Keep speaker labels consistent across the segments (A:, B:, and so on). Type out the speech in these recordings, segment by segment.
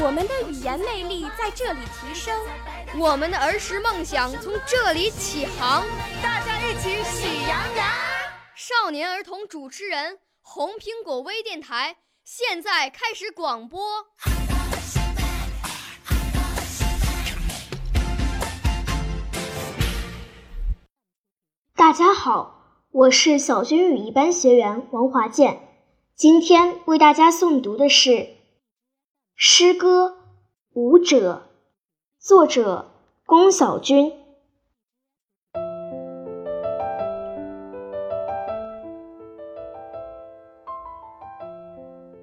A: 我们的语言魅力在这里提升，
B: 我们的儿时梦想从这里起航。
C: 大家一起喜羊羊。
B: 少年儿童主持人，红苹果微电台现在开始广播。
D: 大家好，我是小学语一班学员王华健，今天为大家诵读的是诗歌《舞者》，作者龚小军。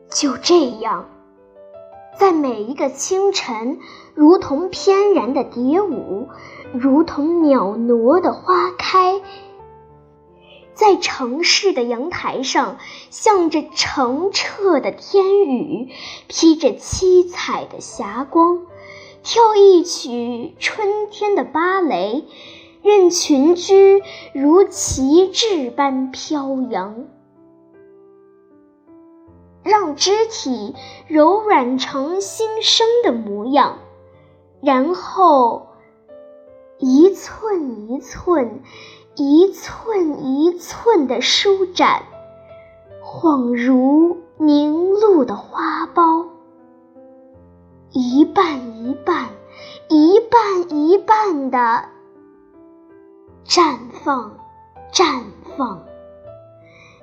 D: 就这样，在每一个清晨，如同翩然的蝶舞，如同袅娜的花开。在城市的阳台上，向着澄澈的天宇，披着七彩的霞光，跳一曲春天的芭蕾，任裙裾如旗帜般飘扬，让肢体柔软成新生的模样，然后一寸一寸。一寸一寸的舒展，恍如凝露的花苞，一瓣一瓣，一瓣一瓣的绽放，绽放，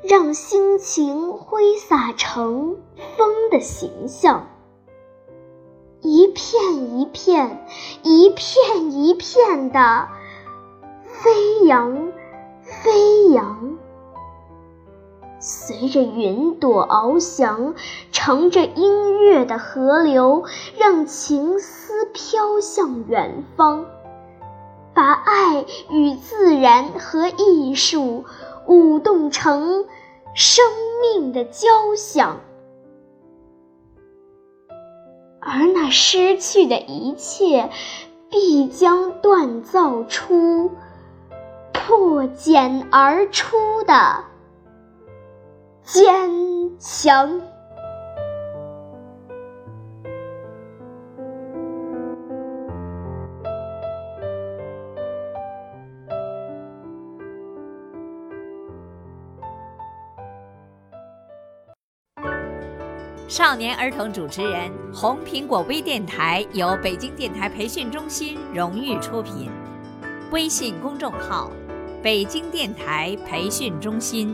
D: 让心情挥洒成风的形象，一片一片，一片一片的。飞扬，飞扬，随着云朵翱翔，乘着音乐的河流，让情思飘向远方，把爱与自然和艺术舞动成生命的交响，而那失去的一切，必将锻造出。破茧而出的坚强。
E: 少年儿童主持人，红苹果微电台由北京电台培训中心荣誉出品，微信公众号。北京电台培训中心。